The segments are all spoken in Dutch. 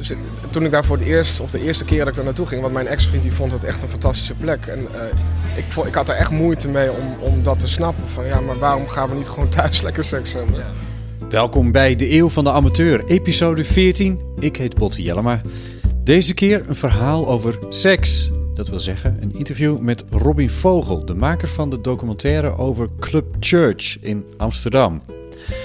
Dus toen ik daar voor het eerst, of de eerste keer dat ik daar naartoe ging, want mijn ex-vriend die vond het echt een fantastische plek. En eh, ik, ik had er echt moeite mee om, om dat te snappen. Van ja, maar waarom gaan we niet gewoon thuis lekker seks hebben? Welkom bij de Eeuw van de Amateur, episode 14. Ik heet Botte Jellema. Deze keer een verhaal over seks. Dat wil zeggen, een interview met Robin Vogel, de maker van de documentaire over Club Church in Amsterdam.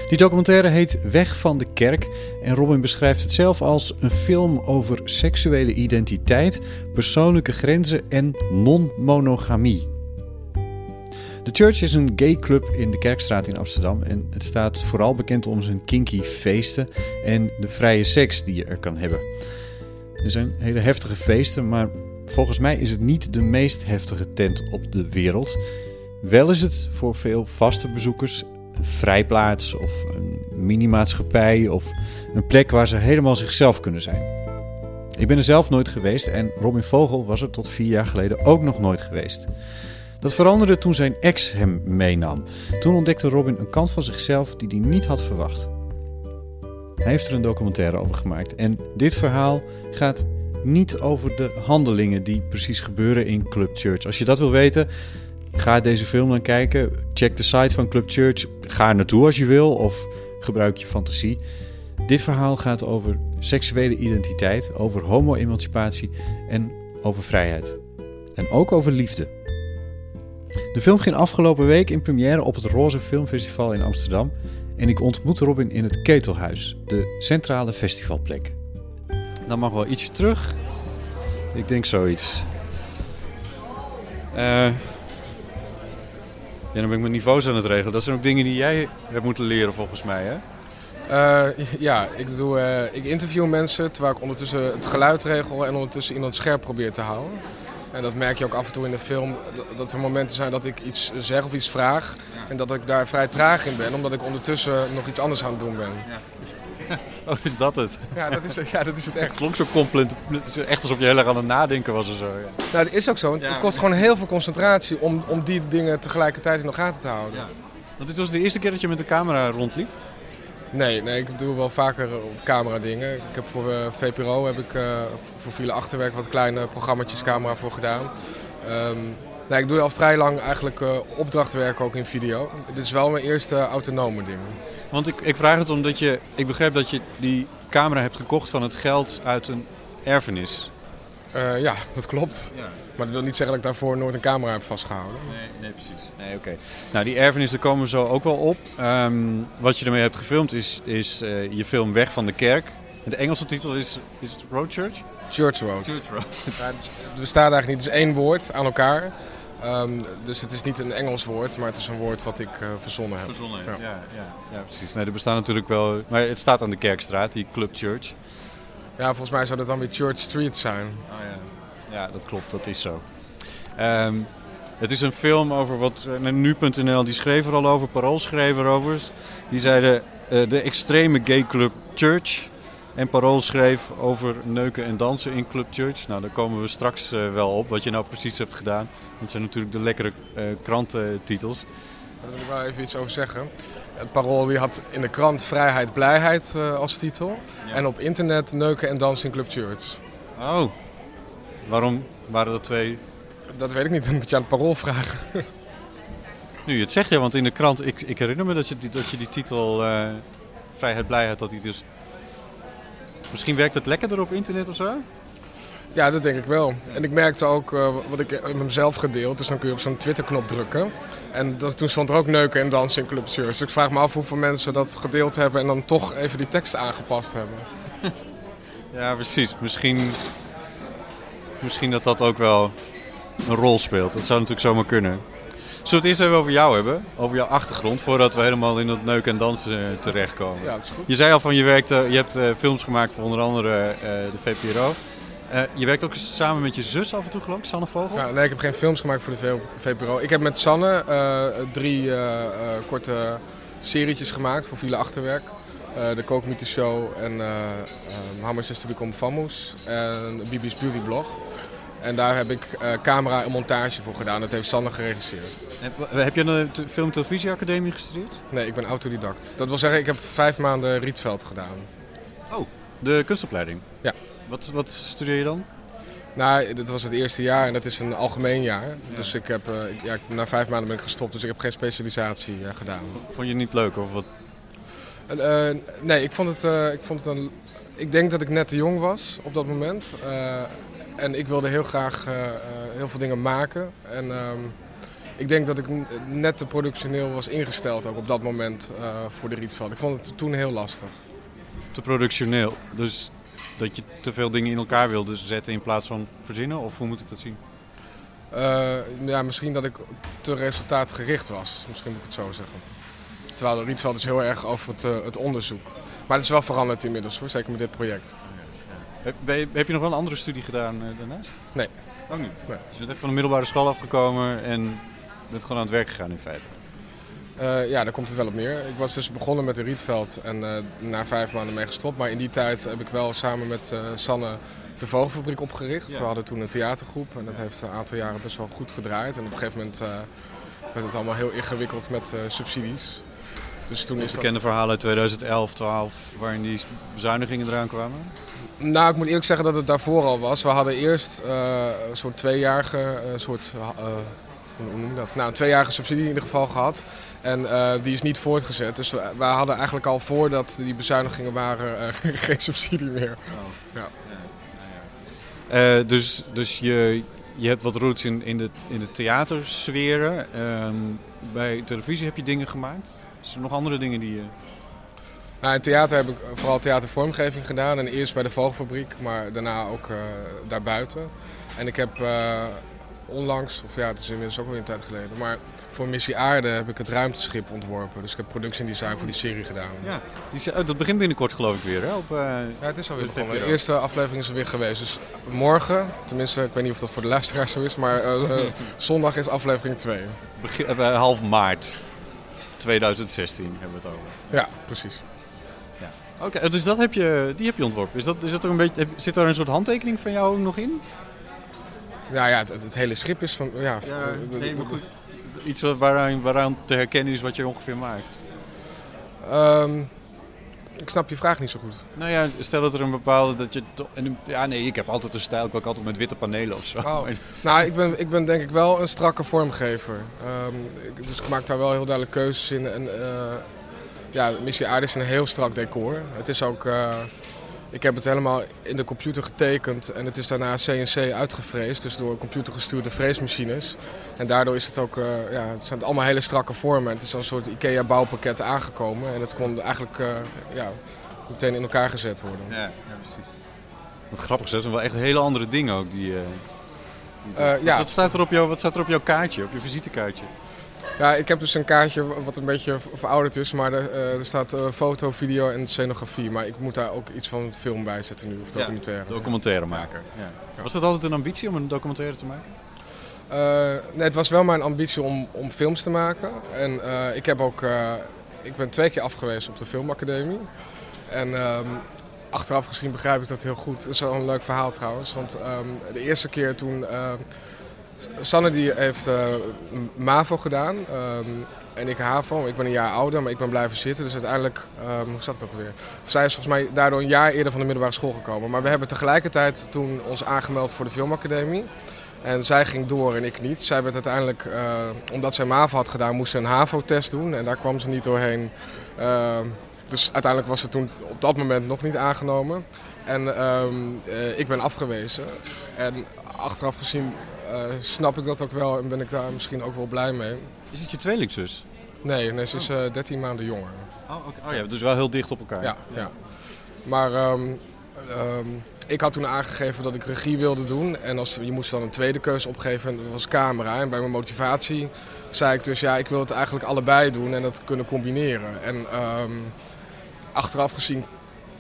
Die documentaire heet Weg van de Kerk en Robin beschrijft het zelf als een film over seksuele identiteit, persoonlijke grenzen en non-monogamie. De Church is een gay club in de Kerkstraat in Amsterdam en het staat vooral bekend om zijn kinky feesten en de vrije seks die je er kan hebben. Er zijn hele heftige feesten, maar volgens mij is het niet de meest heftige tent op de wereld. Wel is het voor veel vaste bezoekers vrijplaats of een minimaatschappij of een plek waar ze helemaal zichzelf kunnen zijn. Ik ben er zelf nooit geweest en Robin Vogel was er tot vier jaar geleden ook nog nooit geweest. Dat veranderde toen zijn ex hem meenam. Toen ontdekte Robin een kant van zichzelf die hij niet had verwacht. Hij heeft er een documentaire over gemaakt. En dit verhaal gaat niet over de handelingen die precies gebeuren in Club Church. Als je dat wil weten, ga deze film dan kijken. Check de site van Club Church. Ga er naartoe als je wil of gebruik je fantasie. Dit verhaal gaat over seksuele identiteit, over homo-emancipatie en over vrijheid. En ook over liefde. De film ging afgelopen week in première op het Roze Filmfestival in Amsterdam. En ik ontmoette Robin in het Ketelhuis, de centrale festivalplek. Dan mag wel ietsje terug. Ik denk zoiets. Eh ja, dan ben ik mijn niveaus aan het regelen. Dat zijn ook dingen die jij hebt moeten leren volgens mij, hè? Eh, ja, ik, doe, eh, ik interview mensen terwijl ik ondertussen het geluid regel en ondertussen iemand scherp probeer te houden. En dat merk je ook af en toe in de film, dat- dat er momenten zijn dat ik iets zeg of iets vraag. En dat ik daar vrij traag in ben, omdat ik ondertussen nog iets anders aan het doen ben. Oh, is dat het? Ja, dat is, ja, dat is het echt. Het klonk zo compleet. Het is echt alsof je heel erg aan het nadenken was of zo. Ja. Nou, dat is ook zo. want Het kost gewoon heel veel concentratie om, om die dingen tegelijkertijd in de gaten te houden. Want dit was de eerste keer dat je met de camera rondliep. Nee, nee, ik doe wel vaker op camera dingen. Ik heb voor eh, VPRO heb ik eh, voor File Achterwerk wat kleine programma's camera voor gedaan. Ehm, nee, ik doe al vrij lang eigenlijk eh, opdrachtwerk ook in video. Dit is wel mijn eerste autonome ding. Want ik, ik vraag het omdat je... Ik begrijp dat je die camera hebt gekocht van het geld uit een erfenis. Eh, ja, dat klopt. Maar dat wil niet zeggen dat ik daarvoor nooit een camera heb vastgehouden. Nee, nee precies. Nee, oké. Nou, die erfenis, daar komen we zo ook wel op. Ehm, wat je ermee hebt gefilmd is, is eh, je film Weg van de Kerk. De Engelse titel is, is het Road Church? Church Road. Church Road. Ja, het bestaat eigenlijk niet. Het is één woord aan elkaar. Ehm, dus het is niet een Engels woord, maar het is een woord wat ik eh, verzonnen heb. Verzonnen, Ja. ja. Ja, ja, precies. Nee, er bestaan natuurlijk wel... Maar het staat aan de Kerkstraat, die Club Church. Ja, volgens mij zou dat dan weer Church Street zijn. Oh ja. Ja, dat klopt, dat is zo. Ehm, het is een film over wat eh, nu.nl die schreef er al over, Parool schreef erover. Die zeiden eh, de extreme gay club Church. En Parool schreef over neuken en dansen in Club Church. Nou, daar komen we straks eh, wel op, wat je nou precies hebt gedaan. Dat zijn natuurlijk de lekkere eh, krantentitels. Daar wil ik wel even iets over zeggen. Het Parool die had in de krant Vrijheid, Blijheid eh, als titel. En op internet Neuken en Dansen in Club Church. Oh, waarom waren dat twee... Dat weet ik niet, dat moet je aan het Parool vragen. Nu je het zegt, ja, want in de krant... Ik, ik herinner me dat je die, dat je die titel eh, Vrijheid, Blijheid, dat die dus... Misschien werkt het lekkerder op internet of zo? Ja, dat denk ik wel. En ik merkte ook, eh, wat ik heb hem zelf gedeeld, dus dan kun je op zo'n Twitter-knop drukken. En dat, toen stond er ook neuken en dansen in Club Church. Dus ik vraag me af hoeveel mensen dat gedeeld hebben en dan toch even die tekst aangepast hebben. Ja, precies. Misschien, misschien dat dat ook wel een rol speelt. Dat zou natuurlijk zomaar kunnen. Zullen we het eerst even over jou hebben? Over jouw achtergrond, voordat we helemaal in dat neuken en dansen eh, terechtkomen. Ja, dat is goed. Je zei al van je werkte, je hebt eh, films gemaakt voor onder andere eh, de VPRO. Eh, je werkt ook samen met je zus af en toe geloof ik, Sanne Vogel? Ja, nee, ik heb geen films gemaakt voor de VPRO. Ik heb met Sanne eh, drie eh, eh, korte serietjes gemaakt voor Villa Achterwerk. Eh, de Kookmythe Show en uh, How Is To Become Famous en BB's Beauty Blog. En daar heb ik eh, camera en montage voor gedaan. Dat heeft Sanne geregisseerd. Heb, heb je aan de te- Film- en Televisieacademie gestudeerd? Nee, ik ben autodidact. Dat wil zeggen, ik heb vijf maanden Rietveld gedaan. De kunstopleiding? Ja. Wat, wat studeer je dan? Nou, dit was het eerste jaar en dat is een algemeen jaar. Dus ik heb, eh, ik- ja, na vijf maanden ben ik gestopt, dus ik heb geen specialisatie eh, gedaan. Vond je het niet leuk? Of wat? Eh, eh, nee, ik vond, het, eh, ik vond het een. Ik denk dat ik net te jong was op dat moment. En ik wilde heel graag eh, eh, heel veel dingen maken. En ehm, ik denk dat ik net te productioneel was ingesteld ook op dat moment eh, voor de Rietveld. Ik vond het toen heel lastig. Te productioneel. Dus dat je te veel dingen in elkaar wilde zetten in plaats van verzinnen? Of hoe moet ik dat zien? Ja, misschien dat ik te resultaatgericht was. Misschien moet ik het zo zeggen. Terwijl de Rietveld is heel erg over het, het onderzoek. Maar het is wel veranderd inmiddels hoor, zeker met dit project. Heb, je- heb je nog wel een andere studie gedaan eh, daarnaast? Nee. Ook niet? Nee. Dus je bent echt van de middelbare school afgekomen en bent gewoon aan het werk gegaan in feite? Eh, ja, daar komt het wel op neer. Ik was dus begonnen met de Rietveld en eh, na vijf maanden mee gestopt. Maar in die tijd heb ik wel samen met Sanne de Vogelfabriek opgericht. Ja. We hadden toen een theatergroep en dat heeft een aantal jaren best wel goed gedraaid. En op een gegeven moment werd het allemaal heel ingewikkeld met subsidies. Dus toen is dat... Bekende verhalen uit 2011, 12, waarin die bezuinigingen eraan kwamen? Nou, ik moet eerlijk zeggen dat het daarvoor al was. We hadden eerst eh, een soort tweejarige, eh, soort, eh, hoe noem je dat? Nou, een tweejarige subsidie in ieder geval gehad. En die is niet voortgezet. Dus we, we hadden eigenlijk al voordat die bezuinigingen waren geen subsidie meer. Eh, dus dus je, je hebt wat roots in, in, de, in de theatersferen. Ehm, bij televisie heb je dingen gemaakt. Zijn er nog andere dingen die je... Nou, in theater heb ik vooral theatervormgeving gedaan. En eerst bij de Vogelfabriek, maar daarna ook eh, daarbuiten. En ik heb eh, onlangs, of ja, het is inmiddels ook wel een tijd geleden, maar voor Missie Aarde heb ik het ruimteschip ontworpen. Dus ik heb production design voor die serie gedaan. Ja, die, oh, dat begint binnenkort geloof ik weer hè? Op, eh, Ja, het is alweer begonnen. De eerste aflevering is er weer geweest. Dus morgen, tenminste, ik weet niet of dat voor de luisteraars zo is, maar zondag is aflevering 2. begin, half maart 2016 hebben we het over. Ja, precies. Oké, dus dat heb je, die heb je ontworpen. Is dat, is dat er een beetje, zit daar een soort handtekening van jou nog in? Ja, ja het, het hele schip is van. Ja, de- de- de- Iets waaraan, waaraan te herkennen is wat je ongeveer maakt. Ehm, ik snap je vraag niet zo goed. Nou ja, stel dat er een bepaalde... Dat je en ja, nee, ik heb altijd een stijl. Ik werk altijd met witte panelen of zo. Oh. Maar- Nou, ik ben, ik ben denk ik wel een strakke vormgever. Ik- dus ik maak daar wel heel duidelijk keuzes in. En, eh, ja, Missie Aarde is een heel strak decor. Het is ook... eh, ik heb het helemaal in de computer getekend en het is daarna CNC uitgevreesd. Dus door computergestuurde freesmachines. En daardoor is het ook... eh, ja, het zijn allemaal hele strakke vormen. Het is als een soort IKEA bouwpakket aangekomen. En het kon eigenlijk eh, ja, meteen in elkaar gezet worden. Ja, ja, precies. Wat grappig, dat zijn wel echt hele andere dingen ook. Die, die- wat, ja. wat, staat er op jou, wat staat er op jouw kaartje, op je visitekaartje? Ja, ik heb dus een kaartje wat een beetje verouderd is, maar er, eh, er staat eh, foto, video en scenografie. Maar ik moet daar ook iets van film bij zetten nu, of documentaire. Documentairemaker. Ja. Was dat altijd een ambitie om een documentaire te maken? Eh, nee, het was wel mijn ambitie om, om films te maken. En ik heb ook, ik ben twee keer afgewezen op de filmacademie. En ehm, achteraf gezien begrijp ik dat heel goed. Het is wel een leuk verhaal trouwens, want ehm, de eerste keer toen... Sanne die heeft eh, MAVO gedaan ehm, en ik HAVO. Ik ben een jaar ouder, maar ik ben blijven zitten. Dus uiteindelijk, ehm, hoe zat het ook alweer? Zij is volgens mij daardoor een jaar eerder van de middelbare school gekomen. Maar we hebben tegelijkertijd toen ons aangemeld voor de filmacademie. En zij ging door en ik niet. Zij werd uiteindelijk, eh, omdat zij MAVO had gedaan, moest ze een HAVO-test doen. En daar kwam ze niet doorheen. Ehm, dus uiteindelijk was ze toen op dat moment nog niet aangenomen. En eh, ik ben afgewezen. En achteraf gezien snap ik dat ook wel en ben ik daar misschien ook wel blij mee. Is het je tweelingzus? Nee, nee ze is eh 13 maanden jonger. Oh, oh ja, dus wel heel dicht op elkaar. Ja, ja. Maar ehm, ehm, ik had toen aangegeven dat ik regie wilde doen. En als, je moest dan een tweede keuze opgeven en dat was camera. En bij mijn motivatie zei ik dus, ja, ik wil het eigenlijk allebei doen en dat kunnen combineren. En ehm, achteraf gezien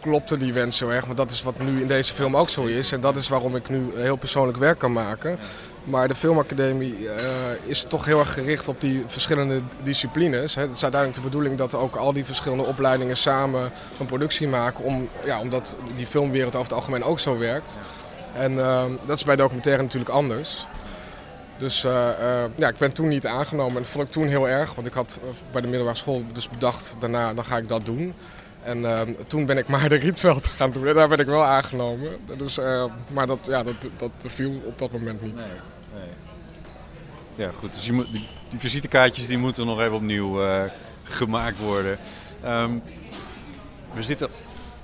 klopte die wens zo erg, want dat is wat nu in deze film ook zo is. En dat is waarom ik nu heel persoonlijk werk kan maken. Maar de filmacademie eh, is toch heel erg gericht op die verschillende disciplines. Het is uiteindelijk de bedoeling dat ook al die verschillende opleidingen samen een productie maken. Om, ja, omdat die filmwereld over het algemeen ook zo werkt. En eh, dat is bij documentaire natuurlijk anders. Dus eh, ja, ik ben toen niet aangenomen en dat vond ik toen heel erg. Want ik had bij de middelbare school dus bedacht, daarna dan ga ik dat doen. En toen ben ik maar de Rietveld gaan doen en daar ben ik wel aangenomen. Dus, maar dat, ja, dat, dat beviel op dat moment niet. Ja, goed. Dus je moet, die, visitekaartjes die moeten nog even opnieuw uh, gemaakt worden. Um, we zitten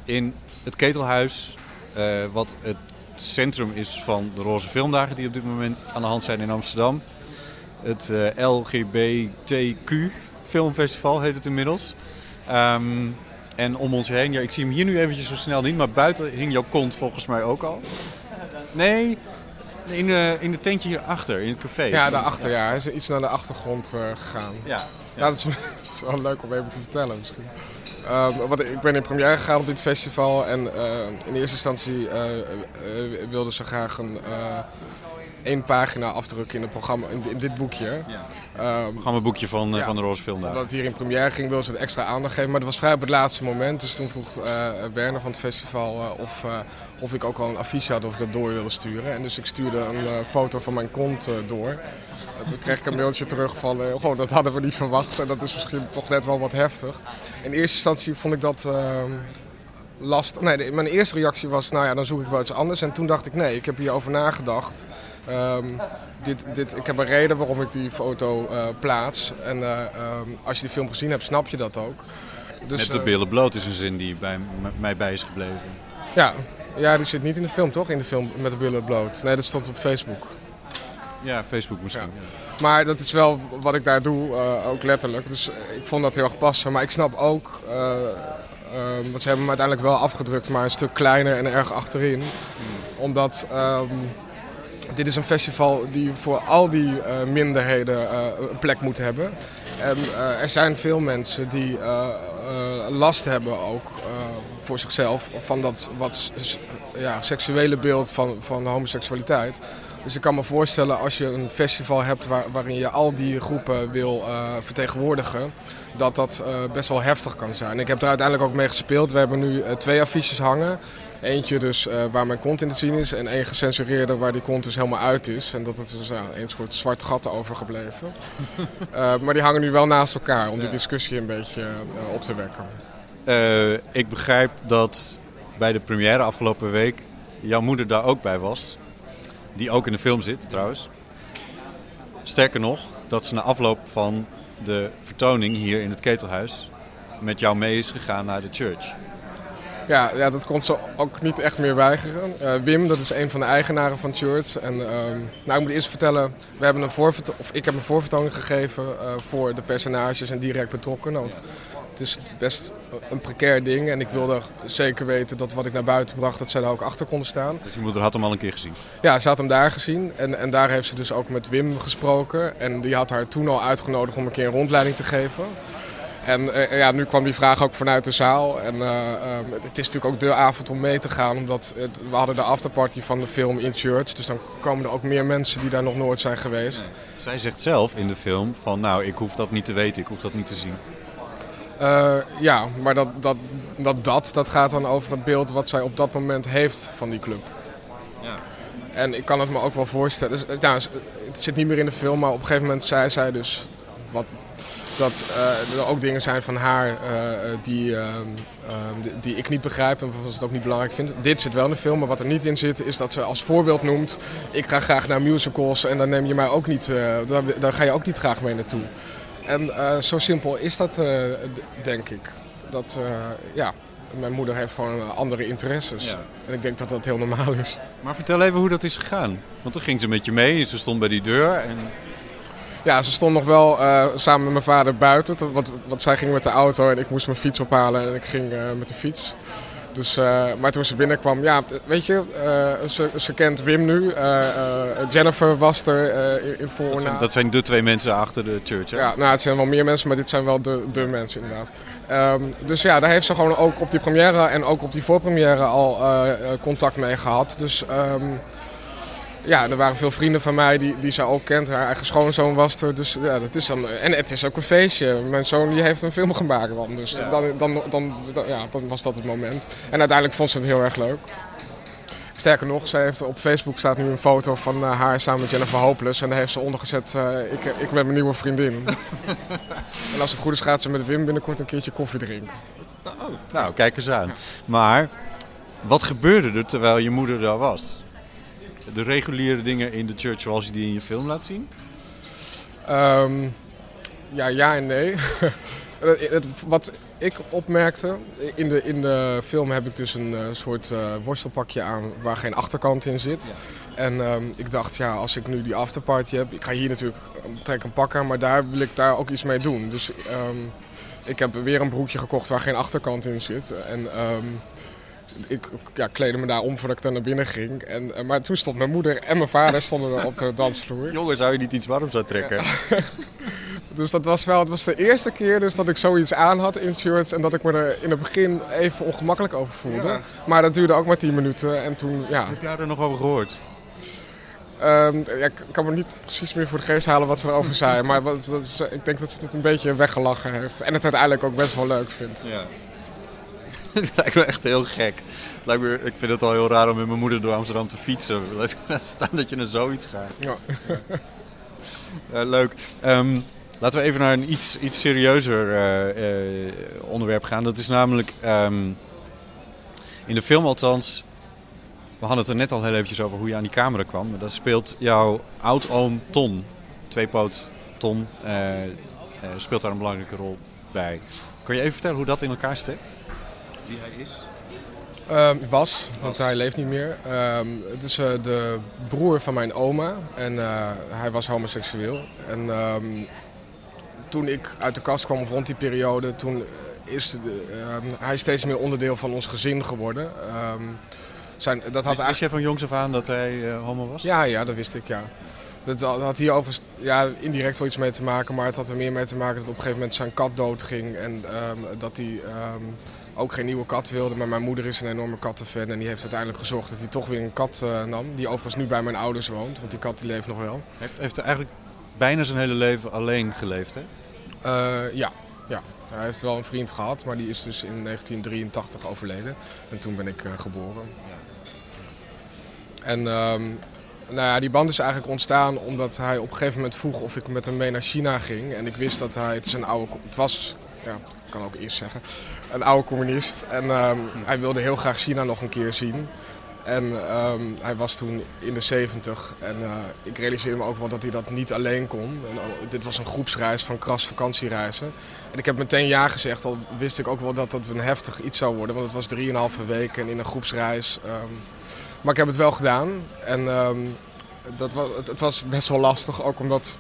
in het Ketelhuis, uh, wat het centrum is van de Roze Filmdagen die op dit moment aan de hand zijn in Amsterdam. Het uh, LGBTQ Filmfestival heet het inmiddels. Um, en om ons heen, ja, ik zie hem hier nu eventjes zo snel niet, maar buiten hing jouw kont volgens mij ook al. Nee, in, de, in de tentje hierachter, in het café. Ja, daarachter, ja. Hij is iets naar de achtergrond uh, gegaan. Ja. ja. ja dat, is, dat, is, wel leuk om even te vertellen misschien. Uh, wat, ik ben in première gegaan op dit festival en uh, in eerste instantie wilden ze graag een één pagina afdrukken in het programma, in, in dit boekje. Ja. Um, programmaboekje van, ja, van de Roze Film. Omdat het hier in première ging, wilden ze het extra aandacht geven. Maar dat was vrij op het laatste moment. Dus toen vroeg uh, Werner van het festival uh, of, uh, of ik ook al een affiche had of ik dat door wilde sturen. En dus ik stuurde een foto van mijn kont door. En toen kreeg ik een mailtje terug van, oh, dat hadden we niet verwacht. En dat is misschien toch net wel wat heftig. In eerste instantie vond ik dat ehm, lastig. Nee, de, mijn eerste reactie was, nou ja, dan zoek ik wel iets anders. En toen dacht ik, nee, ik heb hierover nagedacht. Um, dit, dit, ik heb een reden waarom ik die foto uh, plaats. En uh, um, als je die film gezien hebt, snap je dat ook. Dus, Met de billen bloot is een zin die bij mij bij is gebleven. Ja, ja, die zit niet in de film, toch? In de film met de billen bloot. Nee, dat stond op Facebook. Ja, Facebook misschien. Ja. Maar dat is wel wat ik daar doe, uh, ook letterlijk. Dus ik vond dat heel erg passen. Maar ik snap ook, uh, want ze hebben hem uiteindelijk wel afgedrukt, maar een stuk kleiner en erg achterin. Hmm. Omdat um, dit is een festival die voor al die uh, minderheden uh, een plek moet hebben. En uh, er zijn veel mensen die last hebben ook voor zichzelf van dat wat ja, seksuele beeld van, van homoseksualiteit. Dus ik kan me voorstellen als je een festival hebt waar, waarin je al die groepen wil vertegenwoordigen, dat dat best wel heftig kan zijn. Ik heb er uiteindelijk ook mee gespeeld. We hebben nu twee affiches hangen. Eentje dus uh, waar mijn kont in te zien is en één gecensureerde waar die kont dus helemaal uit is. En dat het dus ja, een soort zwarte gat overgebleven. uh, maar die hangen nu wel naast elkaar om die discussie een beetje uh, op te wekken. ik begrijp dat bij de première afgelopen week jouw moeder daar ook bij was. Die ook in de film zit trouwens. Sterker nog, dat ze na afloop van de vertoning hier in het Ketelhuis met jou mee is gegaan naar de church. Ja, ja, dat kon ze ook niet echt meer weigeren. Uh, Wim, dat is een van de eigenaren van Church. En uh, nou, ik moet eerst vertellen, we hebben een of ik heb een voorvertoning gegeven uh, voor de personages en direct betrokkenen. Want het is best een precair ding en ik wilde zeker weten dat wat ik naar buiten bracht, dat zij daar ook achter konden staan. Dus je moeder had hem al een keer gezien? Ja, ze had hem daar gezien en, en daar heeft ze dus ook met Wim gesproken. En die had haar toen al uitgenodigd om een keer een rondleiding te geven. En uh, ja, nu kwam die vraag ook vanuit de zaal. En uh, um, het is natuurlijk ook de avond om mee te gaan. Omdat het, we hadden de afterparty van de film in Church. Dus dan komen er ook meer mensen die daar nog nooit zijn geweest. Zij zegt zelf in de film van nou, ik hoef dat niet te weten, ik hoef dat niet te zien. Uh, ja, maar dat, dat, dat, dat, dat gaat dan over het beeld wat zij op dat moment heeft van die club. Ja. En ik kan het me ook wel voorstellen. Dus, ja, het zit niet meer in de film, maar op een gegeven moment zei zij dus... Wat, dat uh, er ook dingen zijn van haar uh, die, uh, die ik niet begrijp en wat het ook niet belangrijk vind. Dit zit wel in de film, maar wat er niet in zit is dat ze als voorbeeld noemt... ik ga graag naar musicals en dan neem je mij ook niet, daar, daar, ga je ook niet graag mee naartoe. En zo simpel is dat, denk ik. Dat, ja, mijn moeder heeft gewoon andere interesses. Ja. En ik denk dat dat heel normaal is. Maar vertel even hoe dat is gegaan. Want toen ging ze met je mee, ze stond bij die deur en... Ja, ze stond nog wel uh, samen met mijn vader buiten. Want, want zij ging met de auto en ik moest mijn fiets ophalen en ik ging uh, met de fiets. Dus, eh, maar toen ze binnenkwam, ja, weet je, eh, ze, ze kent Wim nu. eh, eh, Jennifer was er eh, in, voor Dat zijn, na. dat zijn de twee mensen achter de church. Hè? Ja, nou, het zijn wel meer mensen, maar dit zijn wel de, de mensen inderdaad. Ehm, dus ja, daar heeft ze gewoon ook op die première en ook op die voorpremière al eh, eh, contact mee gehad. Dus ehm, ja, er waren veel vrienden van mij die, die ze ook kent. Haar eigen schoonzoon was er. Dus ja, dat is dan. En het is ook een feestje. Mijn zoon die heeft een film gemaakt dan. Dus Ja. dan, dan, dan, dan- ja, dan was dat het moment. En uiteindelijk vond ze het heel erg leuk. Sterker nog, ze heeft, op Facebook staat nu een foto van eh, haar samen met Jennifer Hopeless. En daar heeft ze onder gezet, eh, ik, ik ben mijn nieuwe vriendin. en als het goed is gaat ze met Wim binnenkort een keertje koffie drinken. Nou, kijk eens aan. Maar wat gebeurde er terwijl je moeder daar was? De reguliere dingen in de church zoals je die in je film laat zien? Ehm, ja, ja en nee. Wat ik opmerkte, in de, in de film heb ik dus een eh, soort eh, worstelpakje aan waar geen achterkant in zit. En ehm, ik dacht, ja, als ik nu die afterparty heb, ik ga hier natuurlijk um, trek een pak aan, maar daar wil ik daar ook iets mee doen. Dus ehm, ik heb weer een broekje gekocht waar geen achterkant in zit. En ehm, ik ja, kleedde me daar om voordat ik daar naar binnen ging. En, eh, maar toen stond mijn moeder en mijn vader stonden er op de dansvloer. Jongen, zou je niet iets warms aantrekken? Dus dat was wel, het was de eerste keer dus dat ik zoiets aan had in shirts en dat ik me er in het begin even ongemakkelijk over voelde. Ja. Maar dat duurde ook maar 10 minuten en toen, ja, Heb jij er nog over gehoord? Ehm, ja, ik kan me niet precies meer voor de geest halen wat ze erover zei, maar wat- dat is- ik denk dat ze het een beetje weggelachen heeft en het uiteindelijk ook best wel leuk vindt. Ja. Het lijkt me echt heel gek. Het lijkt me, ik vind het al heel raar om met mijn moeder door Amsterdam te fietsen. Laat staan dat je naar zoiets gaat. Ja. Ja, leuk. Ehm, laten we even naar een iets, iets serieuzer eh, eh, onderwerp gaan. Dat is namelijk ehm, in de film althans. We hadden het er net al heel eventjes over hoe je aan die camera kwam. Maar daar speelt jouw oud-oom Ton, tweepoot Ton, eh, speelt daar een belangrijke rol bij. Kan je even vertellen hoe dat in elkaar steekt? Wie hij is? Ehm, was, want hij leeft niet meer. Ehm, het is eh, de broer van mijn oma en eh, hij was homoseksueel. En ehm, toen ik uit de kast kwam rond die periode, toen is de, hij steeds meer onderdeel van ons gezin geworden. Zijn, dat had Wist, eigenlijk... wist jij van jongs af aan dat hij eh, homo was? Ja, ja, dat wist ik, ja. Dat had hier overigens ja, indirect wel iets mee te maken, maar het had er meer mee te maken dat op een gegeven moment zijn kat doodging. En dat hij ook geen nieuwe kat wilde. Maar mijn moeder is een enorme kattenfan en die heeft uiteindelijk gezorgd dat hij toch weer een kat eh, nam. Die overigens nu bij mijn ouders woont, want die kat die leeft nog wel. Hij heeft, heeft eigenlijk bijna zijn hele leven alleen geleefd, hè? Eh, ja, ja, hij heeft wel een vriend gehad, maar die is dus in 1983 overleden. En toen ben ik eh, geboren. En ehm, nou ja, die band is eigenlijk ontstaan omdat hij op een gegeven moment vroeg of ik met hem mee naar China ging. En ik wist dat hij, het is een oude, het was, ja, kan ook eerst zeggen, een oude communist. En ehm, hij wilde heel graag China nog een keer zien. En ehm, hij was toen in de 70 en eh, ik realiseerde me ook wel dat hij dat niet alleen kon. Al- dit was een groepsreis van kras vakantiereizen. En ik heb meteen ja gezegd, al wist ik ook wel dat dat een heftig iets zou worden. Want het was drieënhalve weken en in een groepsreis. ehm. maar ik heb het wel gedaan. En dat was, het was best wel lastig, ook omdat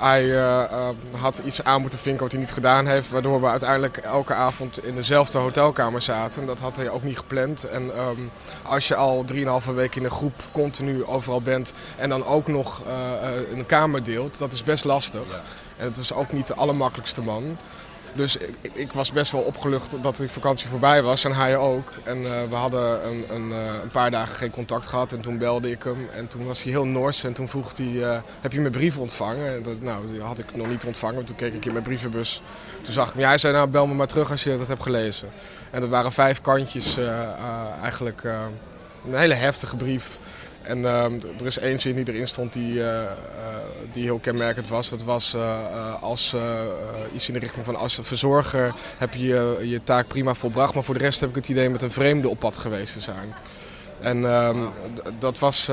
hij eh, eh, had iets aan moeten vinken wat hij niet gedaan heeft. Waardoor we uiteindelijk elke avond in dezelfde hotelkamer zaten. Dat had hij ook niet gepland. En ehm, als je al 3,5 weken in een groep continu overal bent en dan ook nog eh, eh, een kamer deelt, dat is best lastig. En het was ook niet de allermakkelijkste man. Dus ik, ik- was best wel opgelucht dat die vakantie voorbij was en hij ook. En eh, we hadden een, een, eh, een paar dagen geen contact gehad en toen belde ik hem. En toen was hij heel nors en toen vroeg hij, eh, heb je mijn brief ontvangen? En dat, nou, die had ik nog niet ontvangen. Toen keek ik in mijn brievenbus. Toen zag ik hem, ja, hij zei nou bel me maar terug als je dat hebt gelezen. En dat waren vijf kantjes eigenlijk een hele heftige brief. En ehm, er is één zin die erin stond die, eh, eh, die heel kenmerkend was. Dat was eh, als iets in de richting van als verzorger heb je je, taak prima volbracht. Maar voor de rest heb ik het idee met een vreemde op pad geweest te zijn. En ehm, dat was...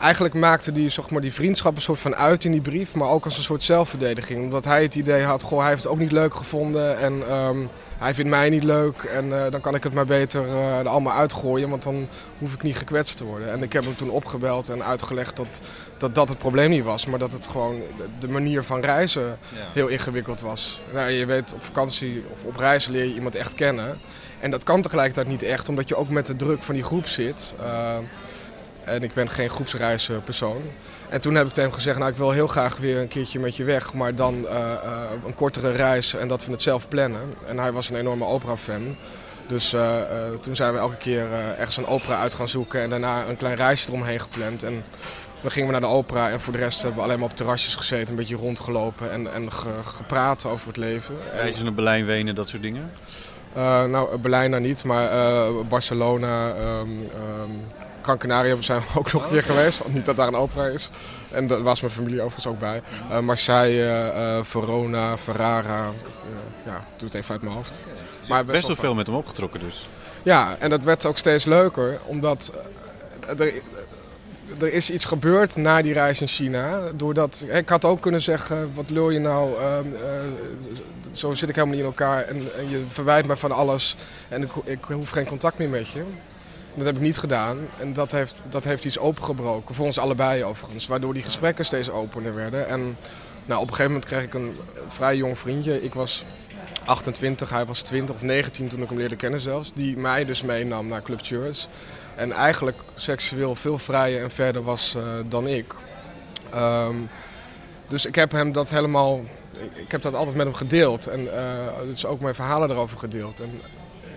eh, eigenlijk maakte die, zeg maar, die vriendschap een soort van uit in die brief, maar ook als een soort zelfverdediging. Omdat hij het idee had, goh, hij heeft het ook niet leuk gevonden en ehm, hij vindt mij niet leuk. En eh, dan kan ik het maar beter eh, er allemaal uitgooien, want dan hoef ik niet gekwetst te worden. En ik heb hem toen opgebeld en uitgelegd dat dat, dat het probleem niet was, maar dat het gewoon de, manier van reizen heel ingewikkeld was. Nou, je weet, op vakantie of op reis leer je iemand echt kennen. En dat kan tegelijkertijd niet echt, omdat je ook met de druk van die groep zit. Uh, en ik ben geen groepsreispersoon. En toen heb ik tegen hem gezegd, nou ik wil heel graag weer een keertje met je weg, maar dan uh, uh, een kortere reis en dat we het zelf plannen. En hij was een enorme opera-fan. Dus uh, toen zijn we elke keer ergens een opera uit gaan zoeken en daarna een klein reisje eromheen gepland. En dan gingen we naar de opera en voor de rest hebben we alleen maar op terrasjes gezeten, een beetje rondgelopen en, en ge, gepraat over het leven. Reizen naar Berlijn, Wenen, dat soort dingen? Nou, Berlijn nou niet, maar Barcelona, um, um, Gran Canaria zijn we ook nog een keer geweest. Niet dat daar een opera is. En daar was mijn familie overigens ook bij. Uh, Marseille, Verona, Ferrara. ja, doe het even uit mijn hoofd. Maar best, best wel veel met hem opgetrokken dus. Ja, en dat werd ook steeds leuker. Omdat er, er is iets gebeurd na die reis in China. Doordat, ik had ook kunnen zeggen, wat lul je nou, uh, uh, zo zit ik helemaal niet in elkaar. En, en, je verwijt me van alles en ik, ik hoef geen contact meer met je. Dat heb ik niet gedaan en dat heeft, dat heeft iets opengebroken. Voor ons allebei overigens. Waardoor die gesprekken steeds opener werden. En nou, op een gegeven moment kreeg ik een vrij jong vriendje. Ik was 28, hij was 20 of 19 toen ik hem leerde kennen zelfs. Die mij dus meenam naar Club Church. En eigenlijk seksueel veel vrijer en verder was uh, dan ik. Um, dus ik heb hem dat helemaal. Ik heb dat altijd met hem gedeeld. En dus ook mijn verhalen erover gedeeld. En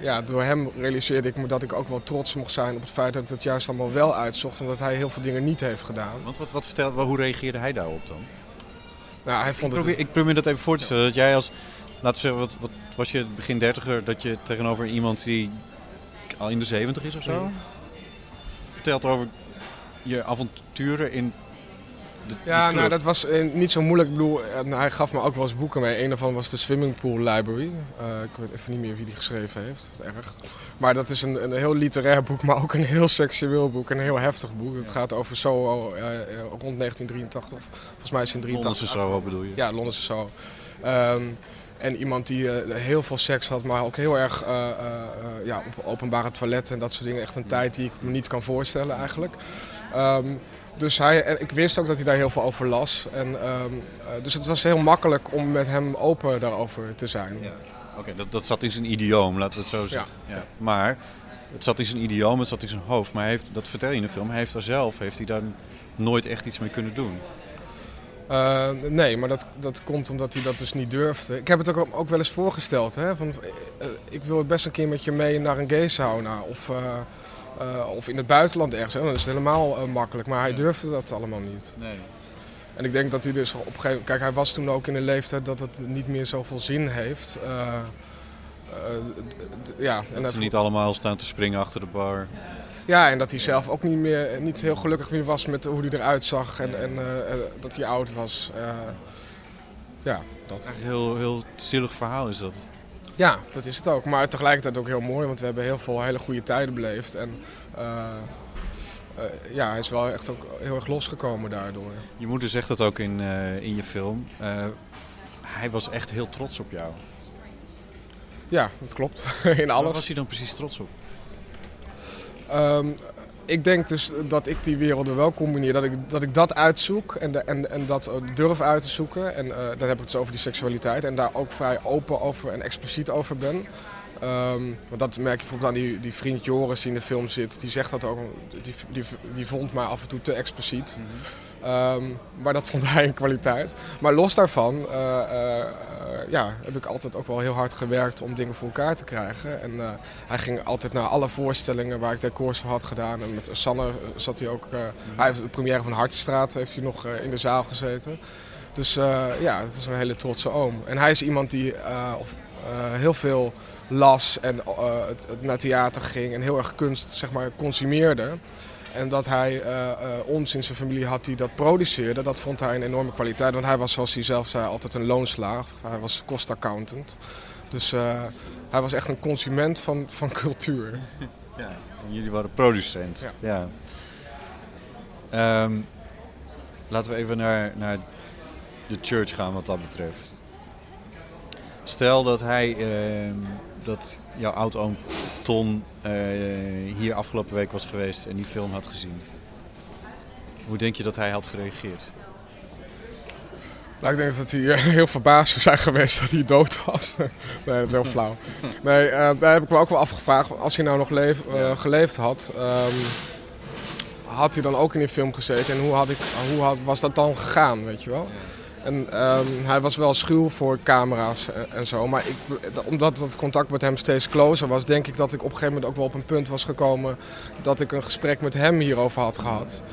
ja, door hem realiseerde ik me dat ik ook wel trots mocht zijn op het feit dat ik het juist allemaal wel uitzocht. Omdat hij heel veel dingen niet heeft gedaan. Want wat, wat vertel, hoe reageerde hij daarop dan? Nou, hij vond ik, probeer, het... ik probeer dat even voor te stellen. Dat jij als, laten we zeggen, wat, wat was je begin dertiger, dat je tegenover iemand die al in de zeventig is of zo? Nee vertelt over je avonturen in de, Ja, de nou dat was uh, niet zo moeilijk. Ik bedoel, uh, hij gaf me ook wel eens boeken mee. Een daarvan was de Swimming Pool Library. Uh, ik weet even niet meer wie die geschreven heeft. Wat erg. Maar dat is een, een heel literair boek, maar ook een heel seksueel boek. Een heel heftig boek. Het gaat over Soho rond 1983. Volgens mij is het in 83. Londense Soho bedoel je? Ja, Londense Soho. Um, en iemand die uh, heel veel seks had, maar ook heel erg uh, uh, ja, op openbare toiletten en dat soort dingen. Echt een tijd die ik me niet kan voorstellen eigenlijk. Um, dus hij, en ik wist ook dat hij daar heel veel over las. En, um, dus het was heel makkelijk om met hem open daarover te zijn. Ja. Oké, okay, dat, dat zat in zijn idioom, laten we het zo zeggen. Ja. Ja. Maar het zat in zijn idioom, het zat in zijn hoofd. Maar heeft, dat vertel je in de film, hij heeft daar zelf heeft hij daar nooit echt iets mee kunnen doen. Uh, nee, maar dat, dat komt omdat hij dat dus niet durfde. Ik heb het ook, ook wel eens voorgesteld. Hè, van, uh, ik wil best een keer met je mee naar een gay sauna. Of, uh, of in het buitenland ergens. Hè. Dat is helemaal makkelijk. Maar hij durfde dat allemaal niet. Nee. En ik denk dat hij dus op een gegeven moment... Kijk, hij was toen ook in een leeftijd dat het niet meer zoveel zin heeft. ja, dat en ze niet allemaal staan te springen achter de bar. Ja, en dat hij zelf ook niet, meer, niet heel gelukkig meer was met hoe hij eruit zag en, en uh, dat hij oud was. Uh, ja, dat. Een heel, heel zielig verhaal is dat. Ja, dat is het ook. Maar tegelijkertijd ook heel mooi, want we hebben heel veel hele goede tijden beleefd. En uh, ja, hij is wel echt ook heel erg losgekomen daardoor. Je moeder zegt dat ook in, in je film. hij was echt heel trots op jou. Ja, dat klopt. in alles. Waar was hij dan precies trots op? Um, ik denk dus dat ik die werelden wel combineer. Dat ik dat, ik dat uitzoek en, en, en dat durf uit te zoeken. En uh, dan heb ik het dus over die seksualiteit. En daar ook vrij open over en expliciet over ben. Um, want dat merk je bijvoorbeeld aan die, die vriend Joris die in de film zit. Die zegt dat ook. Die, die, die vond mij af en toe te expliciet. -hmm. Um, maar dat vond hij een kwaliteit. Maar los daarvan uh, uh, uh, ja, heb ik altijd ook wel heel hard gewerkt om dingen voor elkaar te krijgen. En hij ging altijd naar alle voorstellingen waar ik decors voor had gedaan. En met Sanne zat hij ook... Hij heeft de première van Hartenstraat heeft hij nog in de zaal gezeten. Dus ja, het is een hele trotse oom. En hij is iemand die heel veel las en het, het naar theater ging en heel erg kunst zeg maar, consumeerde. En dat hij uh, uh, ons in zijn familie had die dat produceerde, dat vond hij een enorme kwaliteit. Want hij was, zoals hij zelf zei, altijd een loonslaaf. Hij was kostaccountant. Dus uh, hij was echt een consument van, van cultuur. Ja, en jullie waren producent. Ja. ja. Um, laten we even naar, naar de church gaan wat dat betreft. Stel dat hij dat jouw oud-oom Ton uh, hier afgelopen week was geweest en die film had gezien. Hoe denk je dat hij had gereageerd? Nou, ik denk dat hij eh, heel verbaasd zou zijn geweest dat hij dood was. nee, dat is heel flauw. Nee, eh, daar heb ik me ook wel afgevraagd. Als hij nou nog leef, eh, geleefd had, ehm, had hij dan ook in die film gezeten? En hoe, had ik, hoe had, was dat dan gegaan, weet je wel? En ehm, hij was wel schuw voor camera's en, en zo. Maar ik, omdat het contact met hem steeds closer was, denk ik dat ik op een gegeven moment ook wel op een punt was gekomen dat ik een gesprek met hem hierover had gehad.